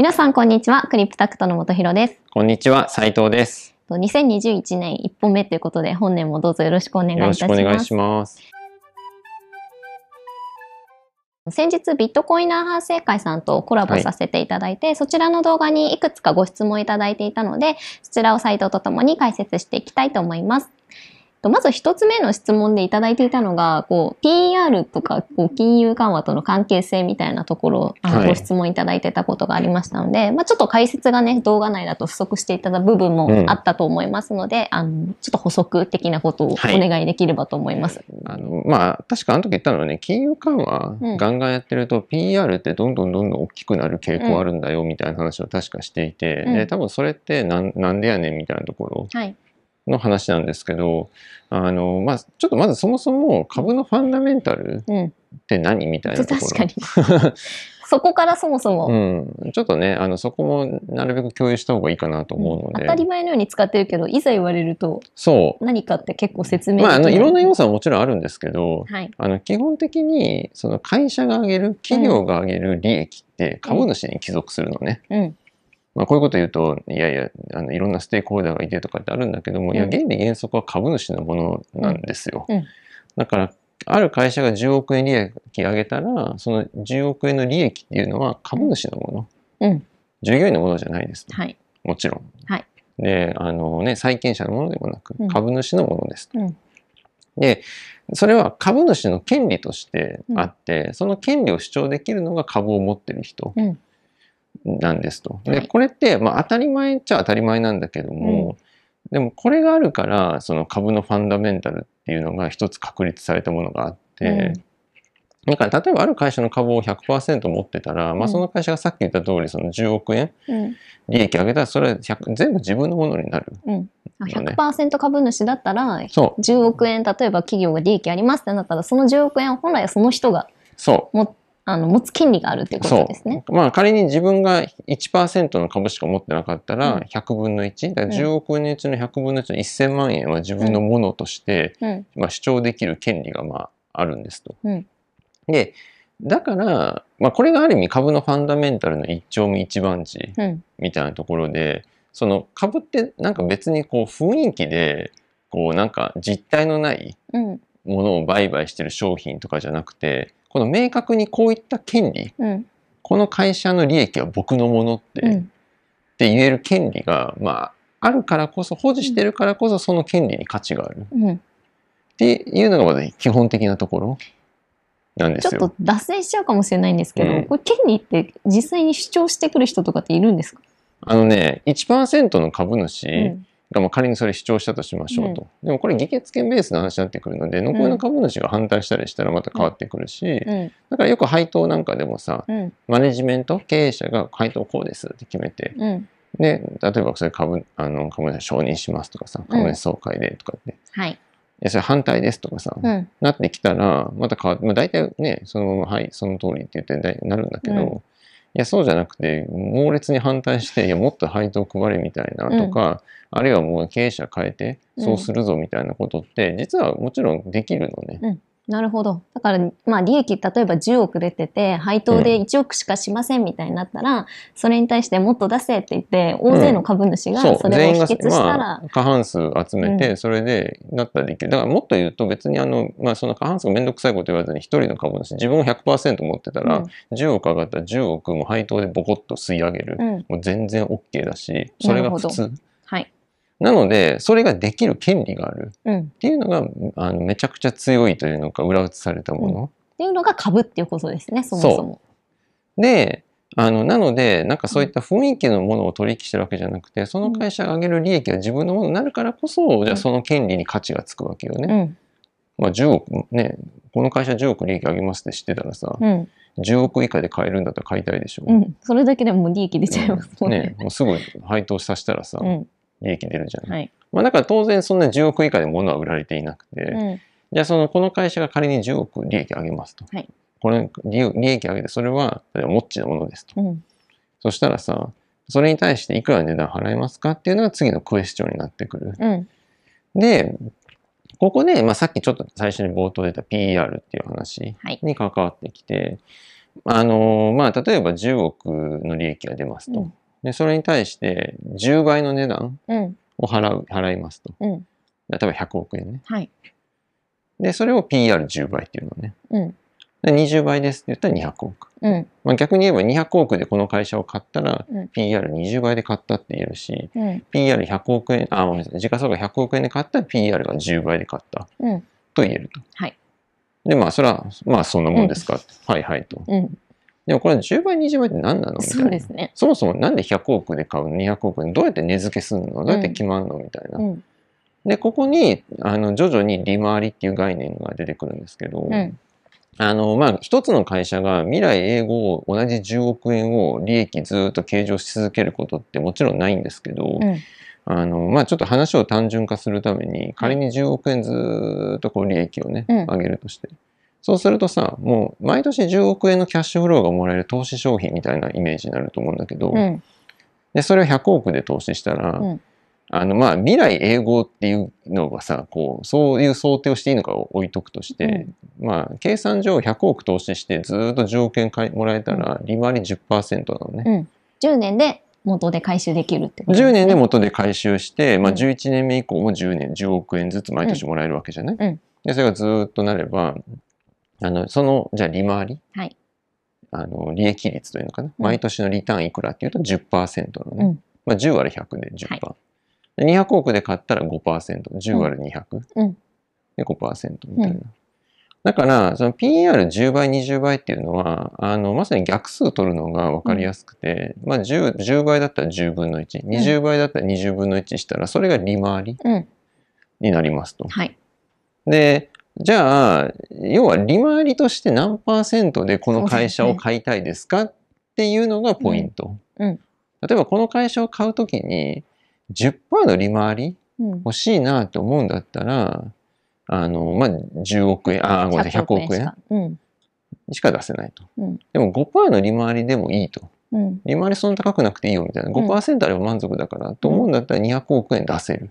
皆さん、こんにちは。クリプタクトの本博です。こんにちは、斉藤です。と2021年1本目ということで、本年もどうぞよろしくお願いいよろたします。しくお願いします。先日、ビットコイナー反省会さんとコラボさせていただいて、そちらの動画にいくつかご質問いただいていたので、そちらを斉藤とともに解説していきたいと思います。とまず一つ目の質問でいただいていたのが、こう、PR とか、こう、金融緩和との関係性みたいなところを、ご質問いただいてたことがありましたので、まあちょっと解説がね、動画内だと不足していた部分もあったと思いますので、あの、ちょっと補足的なことをおはい願いできればと思います。あの、まあ、確かあの時言ったのはね、金融緩和うんガンガンやってると、PR ってどんどんどんどん大きくなる傾向あるんだよ、みたいな話を確かしていて、うんで、多分それってなんなんでやねんみたいなところはい。の話なんですけど、あの、まあ、ちょっとまずそもそも株のファンダメンタルうん。って何みたいなところ。確かに。そこからそもそも、うん。ちょっとね、あの、そこもなるべく共有した方がいいかなと思うので。当たり前のように使ってるけど、いざ言われるとそう。何かって結構説明まあ、あの、いろんな要素はもちろんあるんですけど、はい。あの、基本的に、その会社が上げる、企業が上げる利益って株主に帰属するのね。うん。まあ、こういうこと言うと、いやいや、あの、いろんなステークホルダーがいてとかってあるんだけども、いや、うん原理原則は株主のものなんですよ。うんうんだから、ある会社が10億円利益上げたら、その10億円の利益っていうのは株主のもの。うん。従業員のものじゃないです。はい。もちろん。はい。で、あのね、債権者のものでもなくうん、株主のものです。うん。で、それは株主の権利としてあって、その権利を主張できるのが株を持ってる人うんなんですと。で、はいこれって、まあ当たり前っちゃ当たり前なんだけども、でもこれがあるから、その株のファンダメンタルっていうのが一つ確立されたものがあって、だから例えばある会社の株を100%持ってたら、まあその会社がさっき言った通りその10億円うん。利益上げたらそれは100全部自分のものになる。うん。あそうね100%株主だったら、そう、10億円、例えば企業が利益ありますってなったら、その10億円は本来はその人がそう。もあの持つ権利があるっていうことですね。まあ仮に自分が1%の株しか持ってなかったらうん100分の1。だからうん10億円のうちの100分の1の1000万円は自分のものとして、うん。まあ、主張できる権利がまああるんですと。うんで、だから、まあこれがある意味株のファンダメンタルの一丁目一番地うん。みたいなところで、その株ってなんか別にこう雰囲気で、こうなんか実体のないうん。ものを売買してる商品とかじゃなくて、この明確にこういった権利、うん。この会社の利益は僕のものって,、っうん。て言える権利が、まあ、あるからこそ、保持してるからこそその権利に価値があるっうん。ていうのがまず基本的なところなんですよ。ちょっと脱線しちゃうかもしれないんですけど、うんこれ権利って実際に主張してくる人とかっているんですか、あのね、1%の株主うんがまあ仮にそれ主張したとしましょうと。でもこれ議決権ベースの話になってくるので、残りの株主が反対したりしたらまた変わってくるし、うん。だからよく配当なんかでもさ、うん。マネジメント、経営者が配当こうですって決めて、うん。で、例えばそれ株、あの、株主承認しますとかさ、株主総会でとかって、いはい、や、それ反対ですとかさ、うん。なってきたら、また変わって、まあ、大体ね、そのまま、はい、その通りって言ってなるんだけど、うんいや、そうじゃなくて、猛烈に反対して、いや、もっと配当配れみたいなとか、あるいはもう経営者変えて、そうするぞみたいなことって、実はもちろんできるのね。なるほど。だからまあ利益例えば10億出てて配当で1億しかしませんみたいになったら、それに対してもっと出せって言って大勢の株主がそれを否決したら、まあ、過半数集めて、うそれでなったらできる。だからもっと言うと別にあの、まあ、その過半数がめんどくさいこと言わずに一人の株主、自分を100%持ってたら、10億上がったら10億も配当でボコッと吸い上げる。うん。うんもう全然 OK だし、それが普通。はい、なので、それができる権利があるうん、っっていうのが、あのめちゃくちゃ強いというのか、裏打ちされたもの。ていうのが株っていうことですねそもそも。で、あの、なので、なんかそういった雰囲気のものを取引してるわけじゃなくて、その会社が上げる利益が自分のものになるからこそ、じゃあその権利に価値がつくわけよね。うんまあ10億、ね、この会社10億利益上げますって知ってたらさ、うん10億以下で買えるんだったら買いたいでしょ。うん、それだけでも利益出ちゃいますもんね。ね、もうすぐ配当させたらさ、うん利益出るじゃん。はいまあだから当然そんな10億以下で物は売られていなくて、うんじゃあそのこの会社が仮に10億利益上げますと。はいこれ利利益上げてそれは例えばモッチのものですと。うんそしたらさ、それに対していくら値段払えますかっていうのが次のクエスチョンになってくる。うんで、ここで、まあ、さっきちょっと最初に冒頭出た PR っていう話はいに関わってきて、あのーまあ、例えば10億の利益が出ますと。うんで、それに対して10倍の値段うん。を払う、払いますと。うん。例えば100億円ね。はい。で、それを PR10 倍っていうのね。うん。で20倍ですって言ったら200億。うん。まあ、逆に言えば200億でこの会社を買ったらうん PR20 倍で買ったって言えるし、うん。PR100 億円、あ、ごめんなさい。時価総額100億円で買ったら PR が10倍で買ったうん。と言えると。はい。で、まあ、それは、まあ、そんなもんですか。はいはいと。うん。でもこれ10倍、20倍って何なのみたいな。そうですね。そもそもなんで100億で買うの ?200 億円どうやって値付けするの？どうやって決まるの？みたいな。うん。で、ここに、あの、徐々に利回りっていう概念が出てくるんですけど、うん。あの、まあ、一つの会社が未来英語を同じ10億円を利益ずっと計上し続けることってもちろんないんですけど、うん。あの、まあ、ちょっと話を単純化するために、仮に10億円ずーっとこう利益をね、うん上げるとして。そうするとさ、もう毎年10億円のキャッシュフローがもらえる投資商品みたいなイメージになると思うんだけど、うん。で、それを100億で投資したら、うん。あの、まあ、未来英語っていうのがさ、こう、そういう想定をしていいのかを置いとくとして、まあ、計算上100億投資してずーっと10億円もらえたら、利回り10%なのね。うん。10年で元で回収できるってこと10すね。年で元で回収して、まあ、うん。11年目以降も10年10億円ずつ毎年もらえるわけじゃない、うん。でそれがずーっとなればあのそのじゃあ利回り、はい。あの利益率というのかな、うん。毎年のリターンいくらっていうと10%なのね、うん。まあ、10割る100で10%、はい。で200億で買ったら 5%10 割る200、うん。で5%みたいな、だから、その PR10 倍、20倍っていうのは、あの、まさに逆数取るのが分かりやすくて、まあ10、10倍だったら10分の1、20倍だったら20分の1したら、それが利回りうん。になりますと。はい。で、じゃあ、要は利回りとして何パーセントでこの会社を買いたいですかっていうのがポイント。うんうん例えばこの会社を買うときに、10%の利回りうん。欲しいなと思うんだったら、あの、まあ、10億円、あ、ごめんなさい、100億円しか。出せないと。うんでも5%の利回りでもいいと。うん。利回りそんな高くなくていいよみたいな。5%あれば満足だから、と思うんだったら200億円出せる。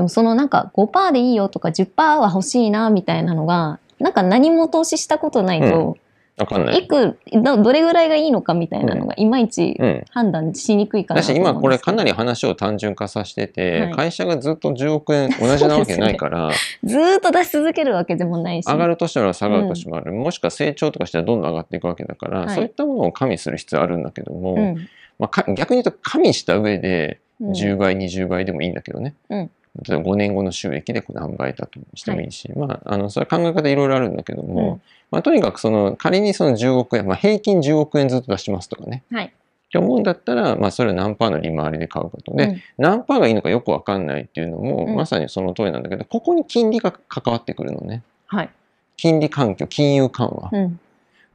うん。でもそのなんか5%でいいよとか10%は欲しいなみたいなのが、なんか何も投資したことないと、わかんないい。くどどれぐらいがいいのかみたいなのがいまいちうん。判断しにくいかなうんですけど。今これかなり話を単純化させてて、はい会社がずっと10億円同じなわけないから、ずーっと出し続けるわけでもないし。上がる年は下がる年もある。もしくは成長とかしたらどんどん上がっていくわけだから、はいそういったものを加味する必要あるんだけども、うん。まあか逆に言うと加味した上でうん10倍、20倍でもいいんだけどね。うん例えば5年後の収益で何倍だとしてもいいし、まあ、あの、それは考え方いろいろあるんだけども、うんまあ、とにかくその、仮にその10億円、まあ、平均10億円ずっと出しますとかね。はい。って思うんだったら、まあ、それを何パーの利回りで買うかと。で、うん何パーがいいのかよくわかんないっていうのも、うんまさにその通りなんだけど、ここに金利が関わってくるのね。はい。金利環境、金融緩和。うん。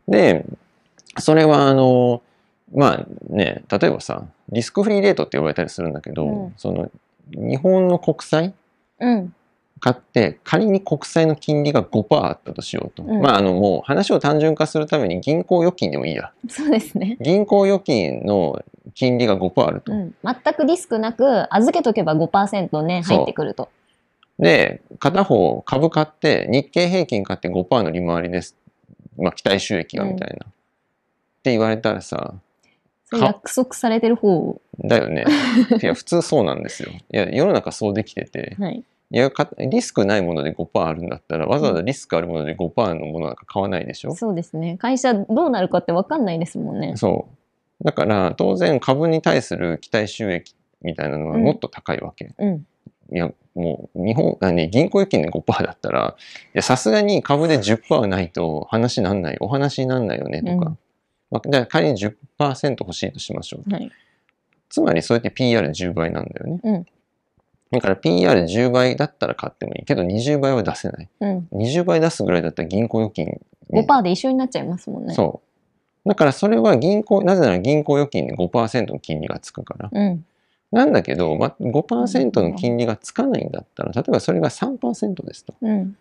で、それはあの、まあね、例えばさ、リスクフリーレートって呼ばれたりするんだけど、うんその、日本の国債うん。買って、仮に国債の金利が5%あったとしようと。うんまああのもう話を単純化するために銀行預金でもいいや。そうですね。銀行預金の金利が5%あると。うん。全くリスクなく預けとけば5%ね、入ってくると。で、片方株買って、日経平均買って5%の利回りです。まあ期待収益がみたいな。って言われたらさ、約束されてる方、だよね。いや、普通そうなんですよ。いや、世の中そうできてて、はい。いや、かリスクないもので5%あるんだったら、わざわざリスクあるもので5%のものなんか買わないでしょ？そうですね。会社どうなるかって分かんないですもんね。そう。だから、当然株に対する期待収益みたいなのはもっと高いわけ。うん。いや、もう、日本、あね、銀行預金で5%だったら、いや、さすがに株で10%はないと話になんない、お話になんないよね、とか。うんまあ、じゃあ仮に10%欲しいとしましょう。はい。つまり、そうやって PR10 倍なんだよね。うんだから PR10 倍だったら買ってもいいけど、20倍は出せない。うん。20倍出すぐらいだったら銀行預金に5%で一緒になっちゃいますもんね。そう。だからそれは銀行、なぜなら銀行預金で5%の金利がつくから。うん。なんだけど、ま、5%の金利がつかないんだったら、例えばそれが3%ですと。うん。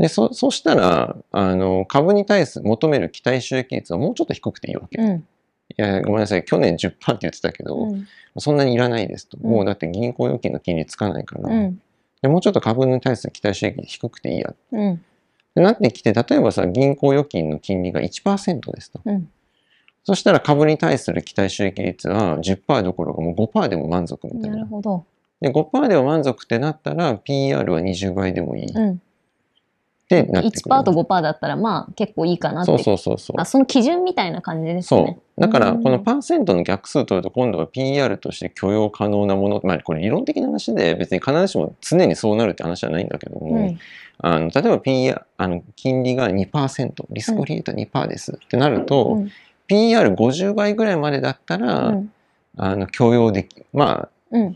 で、そ、そしたら、あの、株に対する求める期待収益率はもうちょっと低くていいわけ。いうん。や、ごめんなさい。去年10%って言ってたけど、うん。そんなにいらないですと。うんもうだって銀行預金の金利つかないから。うん。でもうちょっと株に対する期待収益率低くていいや。うん。でなってきて、例えばさ、銀行預金の金利が1%ですと。うんそしたら株に対する期待収益率は10%どころかもう5%でも満足みたいな。なるほど。で、5%でも満足ってなったら PR は20倍でもいいっうん。てなってくる。1%と5%だったら、まあ結構いいかなって。そうそうそうそうあ、。その基準みたいな感じですそね。う。だから、うんこのパーセントの逆数取ると、今度は PR として許容可能なもの、まあ、これ理論的な話で、別に必ずしも常にそうなるって話じゃないんだけども、うん。あの例えば PR、あの、金利が2%、リスクフリート2%ですってなると、うん PR50 倍ぐらいまでだったら、うん。あの、許容でき、まあ、うん。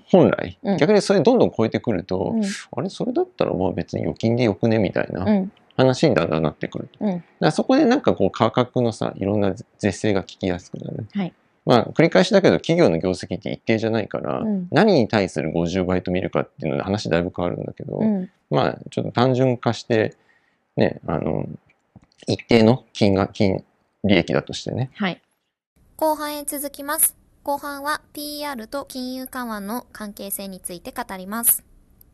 本来、うん逆にそれどんどん超えてくると、うん。あれ、それだったらまあ別に預金でよくねみたいなうん。話にだんだんなってくる。うん。だからそこでなんかこう価格のさ、いろんな是正が効きやすくなる。はいまあ繰り返しだけど企業の業績って一定じゃないから、うん何に対する50倍と見るかっていうので話だいぶ変わるんだけど、うん。まあちょっと単純化して、ね、あの、一定の金額、金、利益だとしてね。はい。後半へ続きます。後半は PR と金融緩和の関係性について語ります。